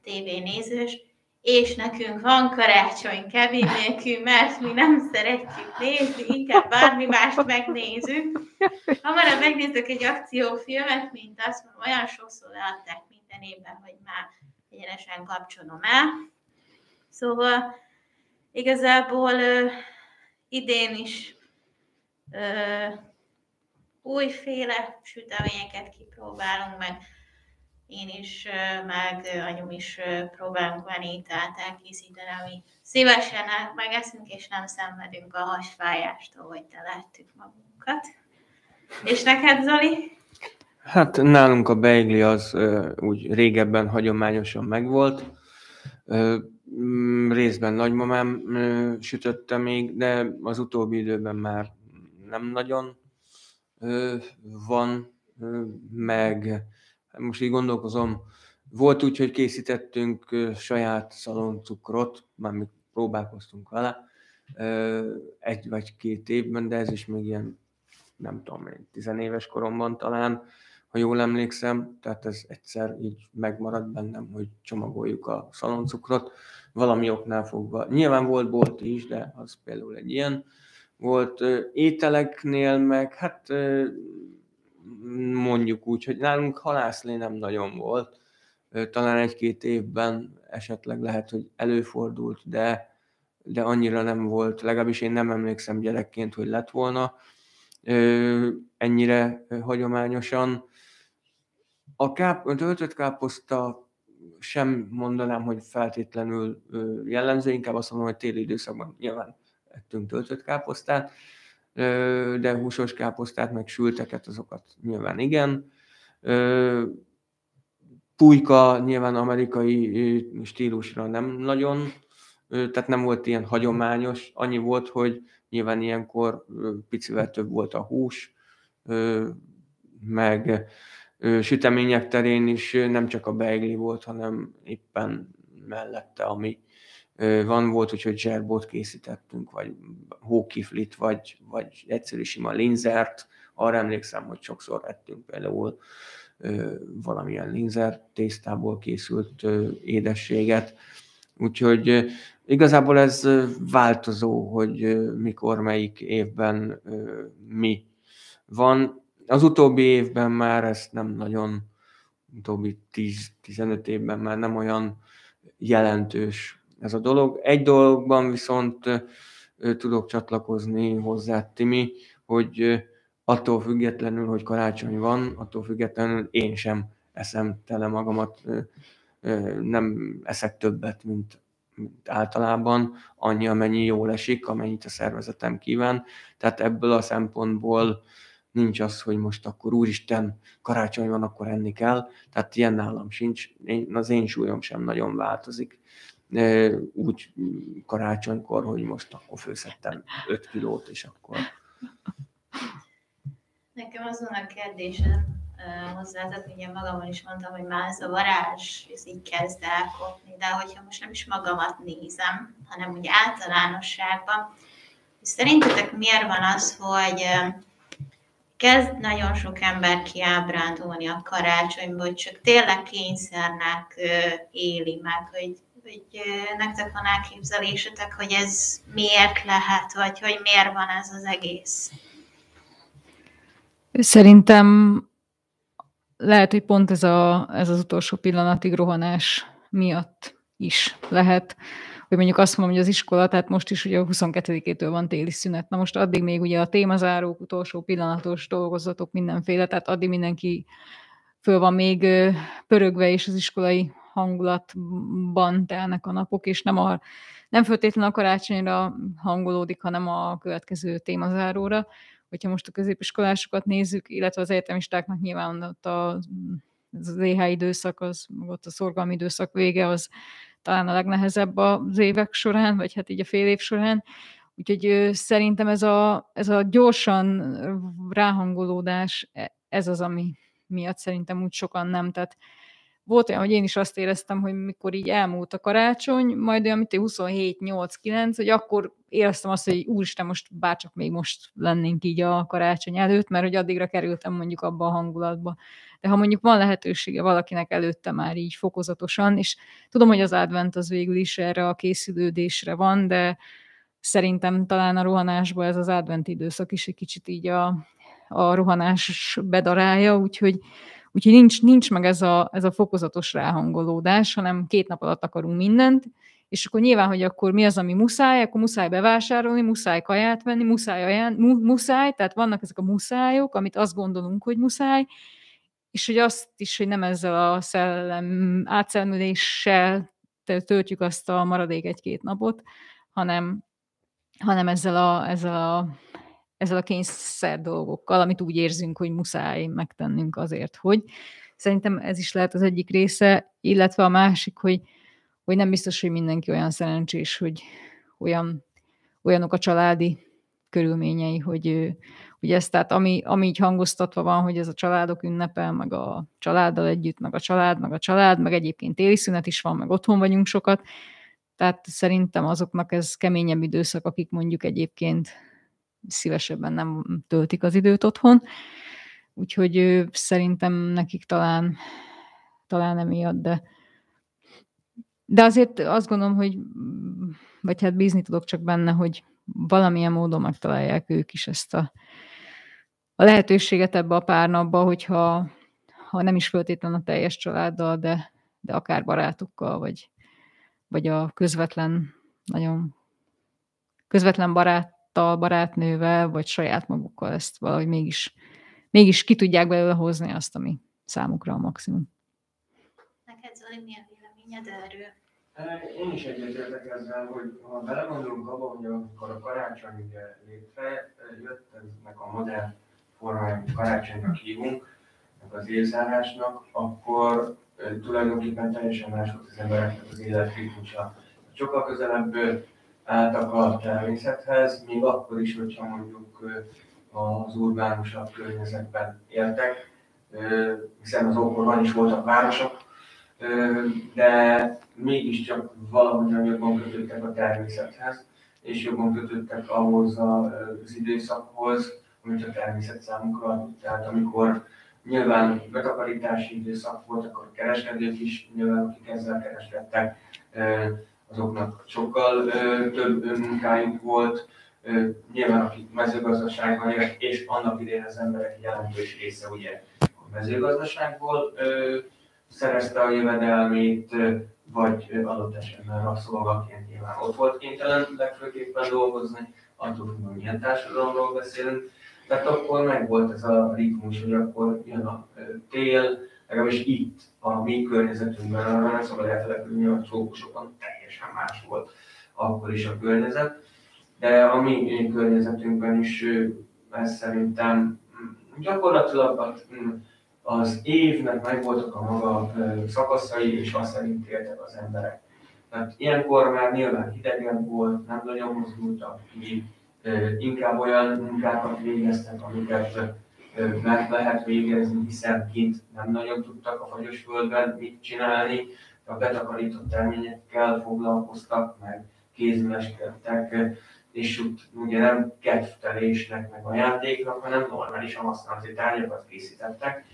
tévénézős, és nekünk van karácsony Kevin nélkül, mert mi nem szeretjük nézni, inkább bármi mást megnézünk. Hamarabb megnézek egy akciófilmet, mint azt, mert olyan sokszor leadták minden évben, hogy már egyenesen kapcsolom el. Szóval igazából ö, idén is ö, újféle süteményeket kipróbálunk, meg én is, meg anyum is próbálunk vanítált elkészíteni, ami szívesen megeszünk, és nem szenvedünk a hasfájástól, hogy lehettük magunkat. És neked, Zoli? Hát nálunk a beigli az úgy régebben hagyományosan megvolt. Mm, részben nagymamám sütötte még, de az utóbbi időben már nem nagyon van, meg most így gondolkozom, volt úgy, hogy készítettünk saját szaloncukrot, már mi próbálkoztunk vele, egy vagy két évben, de ez is még ilyen, nem tudom, én tizenéves koromban talán, ha jól emlékszem, tehát ez egyszer így megmaradt bennem, hogy csomagoljuk a szaloncukrot, valami oknál fogva. Nyilván volt bolt is, de az például egy ilyen volt. Ételeknél meg, hát mondjuk úgy, hogy nálunk halászlé nem nagyon volt. Talán egy-két évben esetleg lehet, hogy előfordult, de, de annyira nem volt, legalábbis én nem emlékszem gyerekként, hogy lett volna ennyire hagyományosan. A, káp, töltött káposzta sem mondanám, hogy feltétlenül jellemző, inkább azt mondom, hogy téli időszakban nyilván ettünk töltött káposztát, de húsos káposztát, meg sülteket, azokat nyilván igen. Pulyka nyilván amerikai stílusra nem nagyon, tehát nem volt ilyen hagyományos, annyi volt, hogy nyilván ilyenkor picivel több volt a hús, meg sütemények terén is nem csak a beigli volt, hanem éppen mellette, ami van volt, úgyhogy zserbót készítettünk, vagy hókiflit, vagy, vagy egyszerű sima linzert. Arra emlékszem, hogy sokszor ettünk például valamilyen linzer tésztából készült édességet. Úgyhogy igazából ez változó, hogy mikor, melyik évben mi van. Az utóbbi évben már ezt nem nagyon, utóbbi 10-15 évben már nem olyan jelentős ez a dolog. Egy dologban viszont tudok csatlakozni hozzá, Timi, hogy attól függetlenül, hogy karácsony van, attól függetlenül én sem eszem tele magamat, nem eszek többet, mint, mint általában, annyi, amennyi jól esik, amennyit a szervezetem kíván. Tehát ebből a szempontból nincs az, hogy most akkor úristen, karácsony van, akkor enni kell. Tehát ilyen nálam sincs. Én, az én súlyom sem nagyon változik. Úgy karácsonykor, hogy most akkor főszettem 5 kilót, és akkor... Nekem azon a kérdésem hozzáadott, ugye magamon is mondtam, hogy már ez a varázs, ez így kezd elkopni, de hogyha most nem is magamat nézem, hanem úgy általánosságban, szerintetek miért van az, hogy kezd nagyon sok ember kiábrándulni a karácsonyból, csak tényleg kényszernek éli meg, hogy, hogy nektek van elképzelésetek, hogy ez miért lehet, vagy hogy miért van ez az egész? Szerintem lehet, hogy pont ez, a, ez az utolsó pillanatig rohanás miatt is lehet, hogy mondjuk azt mondom, hogy az iskola, tehát most is ugye a 22-től van téli szünet, na most addig még ugye a témazárók, utolsó pillanatos dolgozatok, mindenféle, tehát addig mindenki föl van még pörögve, és az iskolai hangulatban telnek a napok, és nem, a, nem föltétlenül a karácsonyra hangolódik, hanem a következő témazáróra hogyha most a középiskolásokat nézzük, illetve az egyetemistáknak nyilván ott a, az EH időszak, az, ott a szorgalmi időszak vége, az talán a legnehezebb az évek során, vagy hát így a fél év során. Úgyhogy szerintem ez a, ez a gyorsan ráhangolódás, e, ez az, ami miatt szerintem úgy sokan nem. Tehát volt olyan, hogy én is azt éreztem, hogy mikor így elmúlt a karácsony, majd olyan, mint 27-8-9, hogy akkor éreztem azt, hogy úristen, most bárcsak még most lennénk így a karácsony előtt, mert hogy addigra kerültem mondjuk abba a hangulatba. De ha mondjuk van lehetősége valakinek előtte már így fokozatosan, és tudom, hogy az advent az végül is erre a készülődésre van, de szerintem talán a rohanásban ez az advent időszak is egy kicsit így a, a rohanás bedarálja, úgyhogy Úgyhogy nincs, nincs meg ez a, ez a fokozatos ráhangolódás, hanem két nap alatt akarunk mindent, és akkor nyilván, hogy akkor mi az, ami muszáj, akkor muszáj bevásárolni, muszáj kaját venni, muszáj ajánl, mu, muszáj, tehát vannak ezek a muszájok, amit azt gondolunk, hogy muszáj, és hogy azt is, hogy nem ezzel a szellem átszelmüléssel töltjük azt a maradék egy-két napot, hanem, hanem ezzel a, ezzel a ezzel a kényszer dolgokkal, amit úgy érzünk, hogy muszáj megtennünk azért, hogy. Szerintem ez is lehet az egyik része, illetve a másik, hogy, hogy nem biztos, hogy mindenki olyan szerencsés, hogy olyan, olyanok a családi körülményei, hogy, hogy ez, tehát ami, ami így hangoztatva van, hogy ez a családok ünnepel, meg a családdal együtt, meg a család, meg a család, meg egyébként téli szünet is van, meg otthon vagyunk sokat, tehát szerintem azoknak ez keményebb időszak, akik mondjuk egyébként szívesebben nem töltik az időt otthon. Úgyhogy szerintem nekik talán, talán emiatt, de, de azért azt gondolom, hogy vagy hát bízni tudok csak benne, hogy valamilyen módon megtalálják ők is ezt a, a lehetőséget ebbe a pár napba, hogyha ha nem is föltétlenül a teljes családdal, de, de akár barátokkal, vagy, vagy a közvetlen, nagyon közvetlen barát baráttal, barátnővel, vagy saját magukkal ezt valahogy mégis, mégis ki tudják belőle hozni azt, ami számukra a maximum. Neked Zoli, mi a véleményed erről? Én is egyetértek ezzel, hogy ha belegondolunk abba, hogy amikor a karácsony ugye létrejött, eznek a modern formája, karácsonynak hívunk, az évzárásnak, akkor tulajdonképpen teljesen más volt az embereknek az életritmusa. Sokkal közelebb álltak a természethez, még akkor is, hogyha mondjuk az urbánusabb környezetben éltek, hiszen az ókorban is voltak városok, de mégiscsak valahogyan jobban kötöttek a természethez, és jobban kötöttek ahhoz az időszakhoz, amit a természet számunkra adott. Tehát amikor nyilván betakarítási időszak volt, akkor kereskedők is nyilván, akik ezzel kereskedtek, azoknak sokkal ö, több munkájuk volt, ö, nyilván akik mezőgazdaságban élek, és annak idején az emberek jelentős része ugye a mezőgazdaságból ö, szerezte a jövedelmét, vagy adott esetben rabszolgaként nyilván ott volt kénytelen legfőképpen dolgozni, attól függ, hogy milyen társadalomról beszélünk. Tehát akkor meg volt ez a ritmus, hogy akkor jön a tél, legalábbis itt, a mi környezetünkben, arra nem szabad elfelejteni, a trópusokon teljesen más volt akkor is a környezet. De a mi környezetünkben is ez szerintem gyakorlatilag az évnek megvoltak a maga szakaszai, és azt szerint éltek az emberek. Tehát ilyenkor már nyilván hidegen volt, nem nagyon mozdultak ki, inkább olyan munkákat végeztek, amiket meg lehet végezni, hiszen kint nem nagyon tudtak a fagyos földben mit csinálni, a betakarított terményekkel foglalkoztak, meg kézmeskedtek, és úgy ugye nem kedvtelésnek, meg ajándéknak, hanem normálisan használati tárgyakat készítettek,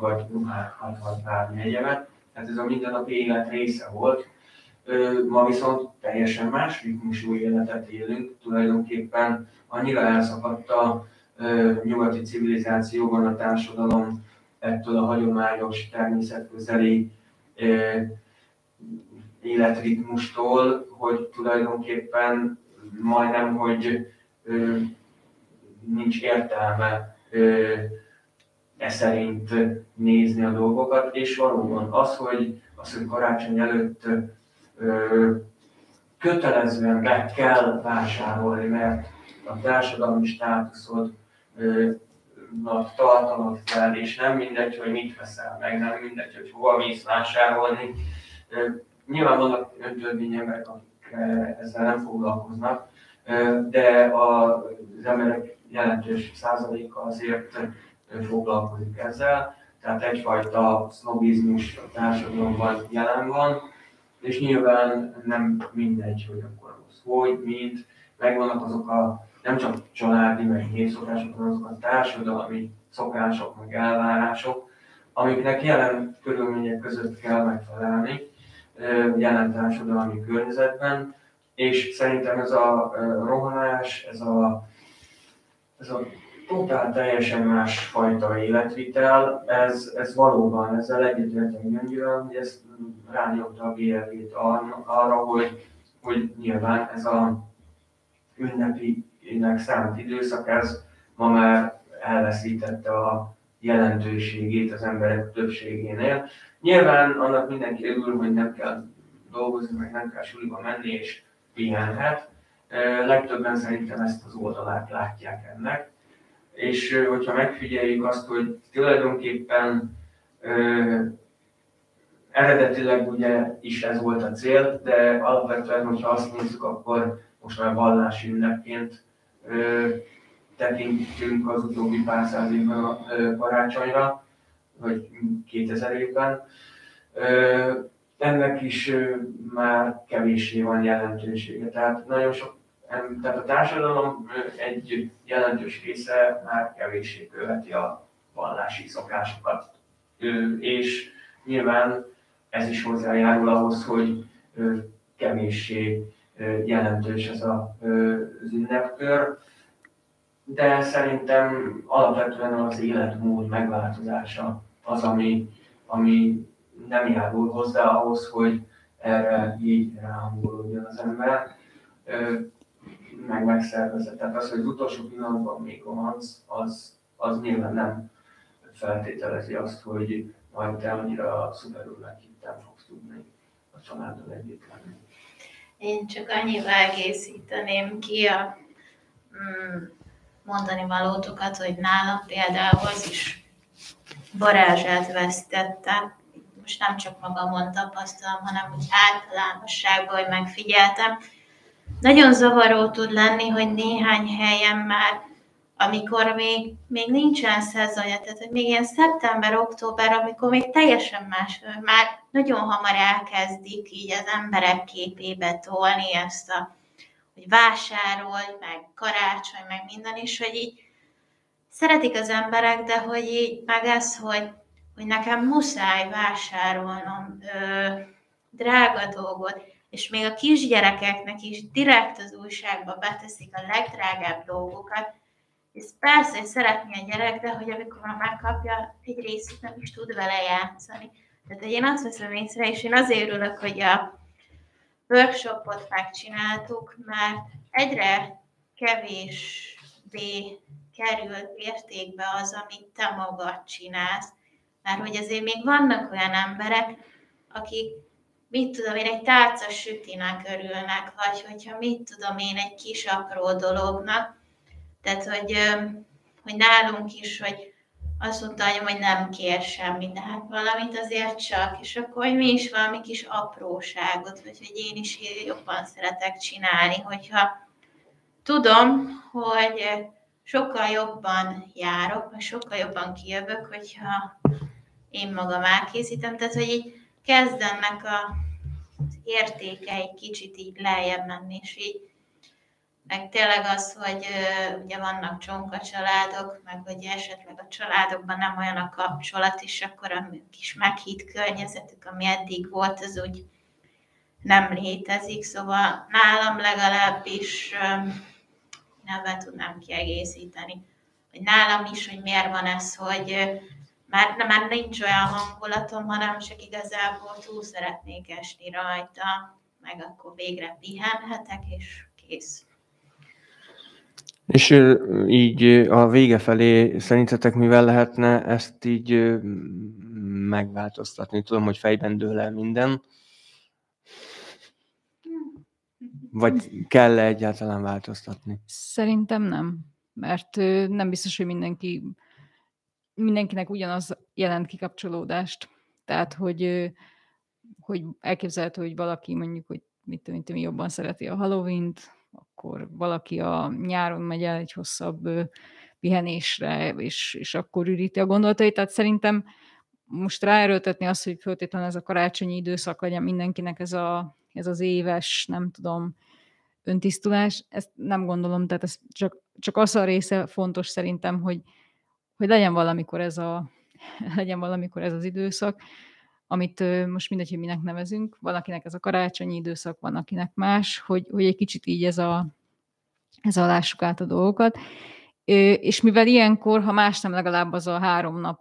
vagy ruhákat, vagy bármi egyemet. Tehát ez a mindennapi élet része volt. Ma viszont teljesen más ritmusú életet élünk, tulajdonképpen annyira elszakadt a nyugati civilizációban a társadalom ettől a hagyományos természetközeli életritmustól, hogy tulajdonképpen majdnem, hogy nincs értelme e szerint nézni a dolgokat, és valóban az, hogy, az, hogy karácsony előtt kötelezően be kell vásárolni, mert a társadalmi státuszod tartanod kell, és nem mindegy, hogy mit veszel meg, nem mindegy, hogy hova mész vásárolni. Nyilván vannak öntörvény emberek, akik ezzel nem foglalkoznak, de az emberek jelentős százaléka azért foglalkozik ezzel, tehát egyfajta sznobizmus a társadalomban jelen van, és nyilván nem mindegy, hogy akkor az hogy, mint, megvannak azok a nem csak családi, meg népszokások, hanem azok a társadalmi szokások, meg elvárások, amiknek jelen körülmények között kell megfelelni jelen társadalmi környezetben, és szerintem ez a rohanás, ez a, ez a totál teljesen más fajta életvitel, ez, ez valóban, ezzel egyetértek Gyöngyűvel, hogy ez rányomta a GLG-t arra, hogy, hogy nyilván ez a ünnepinek szánt időszak, ez ma már elveszítette a jelentőségét az emberek többségénél. Nyilván annak mindenki örül, hogy nem kell dolgozni, meg nem kell suliba menni, és pihenhet. Legtöbben szerintem ezt az oldalát látják ennek. És hogyha megfigyeljük azt, hogy tulajdonképpen eredetileg ugye is ez volt a cél, de alapvetően, hogyha azt nézzük, akkor most már vallási ünnepként tekintünk az utóbbi pár száz évben a karácsonyra, vagy 2000 évben. Ennek is már kevéssé van jelentősége. Tehát nagyon sok, tehát a társadalom egy jelentős része már kevéssé követi a vallási szokásokat. És nyilván ez is hozzájárul ahhoz, hogy kevéssé jelentős ez a, az ünnepkör de szerintem alapvetően az életmód megváltozása az, ami, ami nem járul hozzá ahhoz, hogy erre így ráhangolódjon az ember, meg megszervezett. Tehát az, hogy az utolsó pillanatban még rohansz, az, az nyilván nem feltételezi azt, hogy majd te annyira szuperül nem fogsz tudni a családdal együtt lenni. Én csak annyival egészíteném ki a mm, mondani valótokat, hogy nálam például az is varázsát vesztette. Most nem csak magamon tapasztalom, hanem úgy általánosságban, hogy megfigyeltem. Nagyon zavaró tud lenni, hogy néhány helyen már amikor még, még nincsen szezonja, tehát hogy még ilyen szeptember, október, amikor még teljesen más, már nagyon hamar elkezdik így az emberek képébe tolni ezt a hogy vásárolj, meg karácsony, meg minden, is, hogy így szeretik az emberek, de hogy így meg ez, hogy, hogy nekem muszáj vásárolnom ö, drága dolgot, és még a kisgyerekeknek is direkt az újságba beteszik a legdrágább dolgokat, és persze, hogy szeretni a gyerek, de hogy amikor megkapja, egy részét nem is tud vele játszani. Tehát én azt veszem észre, és én azért örülök, hogy a workshopot megcsináltuk, mert egyre kevésbé kerül értékbe az, amit te magad csinálsz. Mert hogy azért még vannak olyan emberek, akik, mit tudom én, egy tárca sütinek örülnek, vagy hogyha mit tudom én, egy kis apró dolognak. Tehát, hogy hogy nálunk is, hogy azt mondta anyám, hogy nem kér semmit, de hát valamit azért csak, és akkor hogy mi is valami kis apróságot, vagy hogy én is jobban szeretek csinálni, hogyha tudom, hogy sokkal jobban járok, vagy sokkal jobban kijövök, hogyha én magam elkészítem, tehát hogy így kezdenek a értéke egy kicsit így lejjebb menni, és így meg tényleg az, hogy ugye vannak csonka családok, meg hogy esetleg a családokban nem olyan a kapcsolat, és akkor a kis meghitt környezetük, ami eddig volt, az úgy nem létezik. Szóval nálam legalábbis nem tudnám kiegészíteni. Hogy nálam is, hogy miért van ez, hogy már, már nincs olyan hangulatom, hanem csak igazából túl szeretnék esni rajta, meg akkor végre pihenhetek, és kész. És így a vége felé szerintetek mivel lehetne ezt így megváltoztatni? Tudom, hogy fejben dől el minden. Vagy kell -e egyáltalán változtatni? Szerintem nem. Mert nem biztos, hogy mindenki, mindenkinek ugyanaz jelent kikapcsolódást. Tehát, hogy, hogy elképzelhető, hogy valaki mondjuk, hogy mit tudom, jobban szereti a Halloween-t, akkor valaki a nyáron megy el egy hosszabb pihenésre, és, és akkor üríti a gondolatait. Tehát szerintem most ráerőltetni azt, hogy föltétlenül ez a karácsonyi időszak legyen mindenkinek ez, a, ez az éves, nem tudom, öntisztulás, ezt nem gondolom, tehát ez csak, csak az a része fontos szerintem, hogy, hogy legyen valamikor ez a legyen valamikor ez az időszak, amit most mindegy, hogy minek nevezünk, valakinek ez a karácsonyi időszak, van akinek más, hogy, hogy egy kicsit így ez a, ez a lássuk át a dolgokat. És mivel ilyenkor, ha más nem legalább az a három nap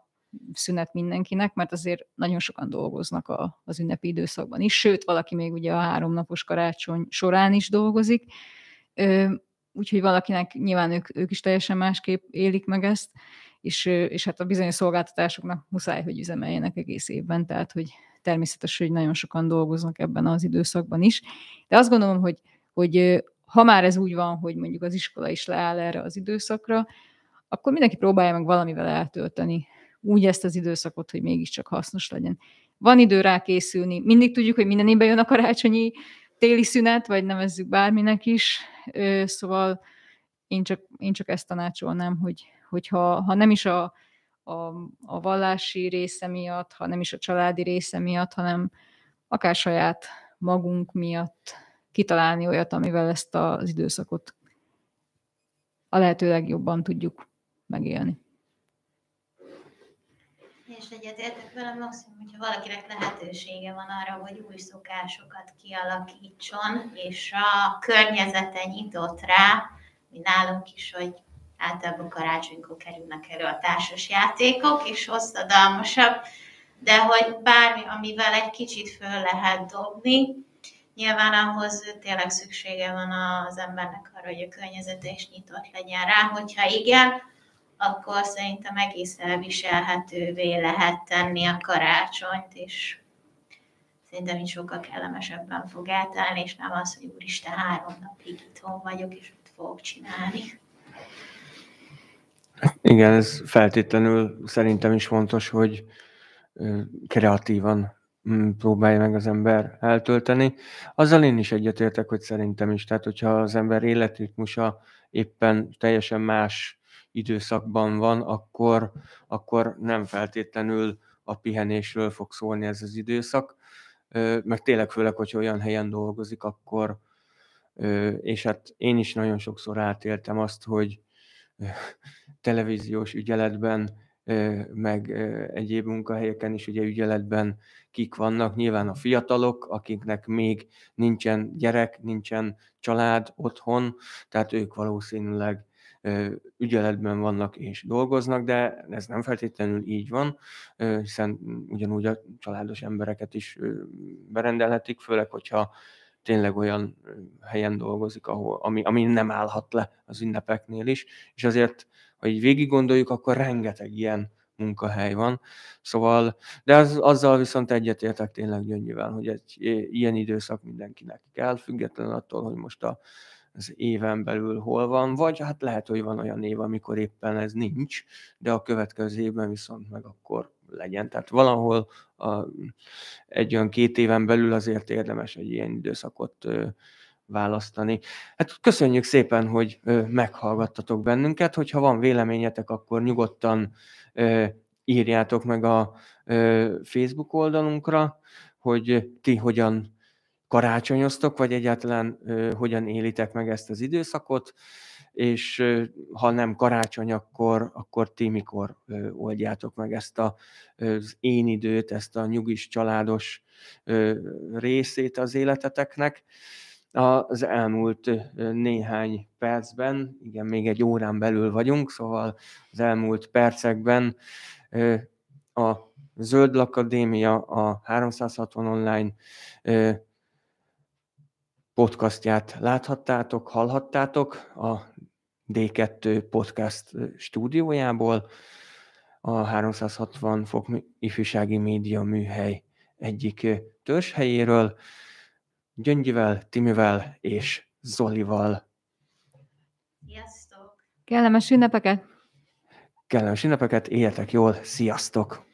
szünet mindenkinek, mert azért nagyon sokan dolgoznak a, az ünnepi időszakban is, sőt, valaki még ugye a háromnapos karácsony során is dolgozik, úgyhogy valakinek nyilván ők, ők is teljesen másképp élik meg ezt, és, és hát a bizonyos szolgáltatásoknak muszáj, hogy üzemeljenek egész évben, tehát hogy természetes, hogy nagyon sokan dolgoznak ebben az időszakban is. De azt gondolom, hogy, hogy ha már ez úgy van, hogy mondjuk az iskola is leáll erre az időszakra, akkor mindenki próbálja meg valamivel eltölteni úgy ezt az időszakot, hogy mégiscsak hasznos legyen. Van idő rá készülni. Mindig tudjuk, hogy minden évben jön a karácsonyi téli szünet, vagy nevezzük bárminek is. Szóval én csak, én csak ezt tanácsolnám, hogy, hogyha ha nem is a, a, a vallási része miatt, ha nem is a családi része miatt, hanem akár saját magunk miatt kitalálni olyat, amivel ezt az időszakot a lehető legjobban tudjuk megélni. És egyetértek velem, maximum, hogyha valakinek lehetősége van arra, hogy új szokásokat kialakítson, és a környezete nyitott rá, mi nálunk is, hogy általában karácsonykor kerülnek elő a társas játékok, és hosszadalmasabb, de hogy bármi, amivel egy kicsit föl lehet dobni, nyilván ahhoz tényleg szüksége van az embernek arra, hogy a környezete is nyitott legyen rá, hogyha igen, akkor szerintem egész elviselhetővé lehet tenni a karácsonyt, és szerintem így sokkal kellemesebben fog eltelni, és nem az, hogy úristen, három napig itthon vagyok, és mit fogok csinálni. Igen, ez feltétlenül szerintem is fontos, hogy kreatívan mm, próbálja meg az ember eltölteni. Azzal én is egyetértek, hogy szerintem is. Tehát, hogyha az ember életritmusa éppen teljesen más időszakban van, akkor, akkor nem feltétlenül a pihenésről fog szólni ez az időszak. Meg tényleg főleg, hogy olyan helyen dolgozik, akkor, és hát én is nagyon sokszor átéltem azt, hogy televíziós ügyeletben, meg egyéb munkahelyeken is ugye ügyeletben kik vannak. Nyilván a fiatalok, akiknek még nincsen gyerek, nincsen család otthon, tehát ők valószínűleg ügyeletben vannak és dolgoznak, de ez nem feltétlenül így van, hiszen ugyanúgy a családos embereket is berendelhetik, főleg, hogyha tényleg olyan helyen dolgozik, ahol, ami, ami nem állhat le az ünnepeknél is, és azért, ha így végig gondoljuk, akkor rengeteg ilyen munkahely van. Szóval, de az, azzal viszont egyetértek tényleg gyöngyűvel, hogy egy ilyen időszak mindenkinek kell, függetlenül attól, hogy most a az éven belül hol van, vagy hát lehet, hogy van olyan év, amikor éppen ez nincs, de a következő évben viszont meg akkor legyen. Tehát valahol a, egy olyan két éven belül azért érdemes egy ilyen időszakot választani. Hát köszönjük szépen, hogy meghallgattatok bennünket, hogyha van véleményetek, akkor nyugodtan írjátok meg a Facebook oldalunkra, hogy ti hogyan karácsonyoztok, vagy egyáltalán hogyan élitek meg ezt az időszakot, és ha nem karácsony, akkor, akkor ti mikor oldjátok meg ezt a, az én időt, ezt a nyugis családos részét az életeteknek? Az elmúlt néhány percben, igen, még egy órán belül vagyunk, szóval az elmúlt percekben a Zöld Akadémia, a 360 online podcastját láthattátok, hallhattátok a D2 podcast stúdiójából, a 360 fok ifjúsági média műhely egyik törzshelyéről. Gyöngyivel, Timivel és Zolival. Sziasztok! Kellemes ünnepeket! Kellemes ünnepeket, éljetek jól, sziasztok!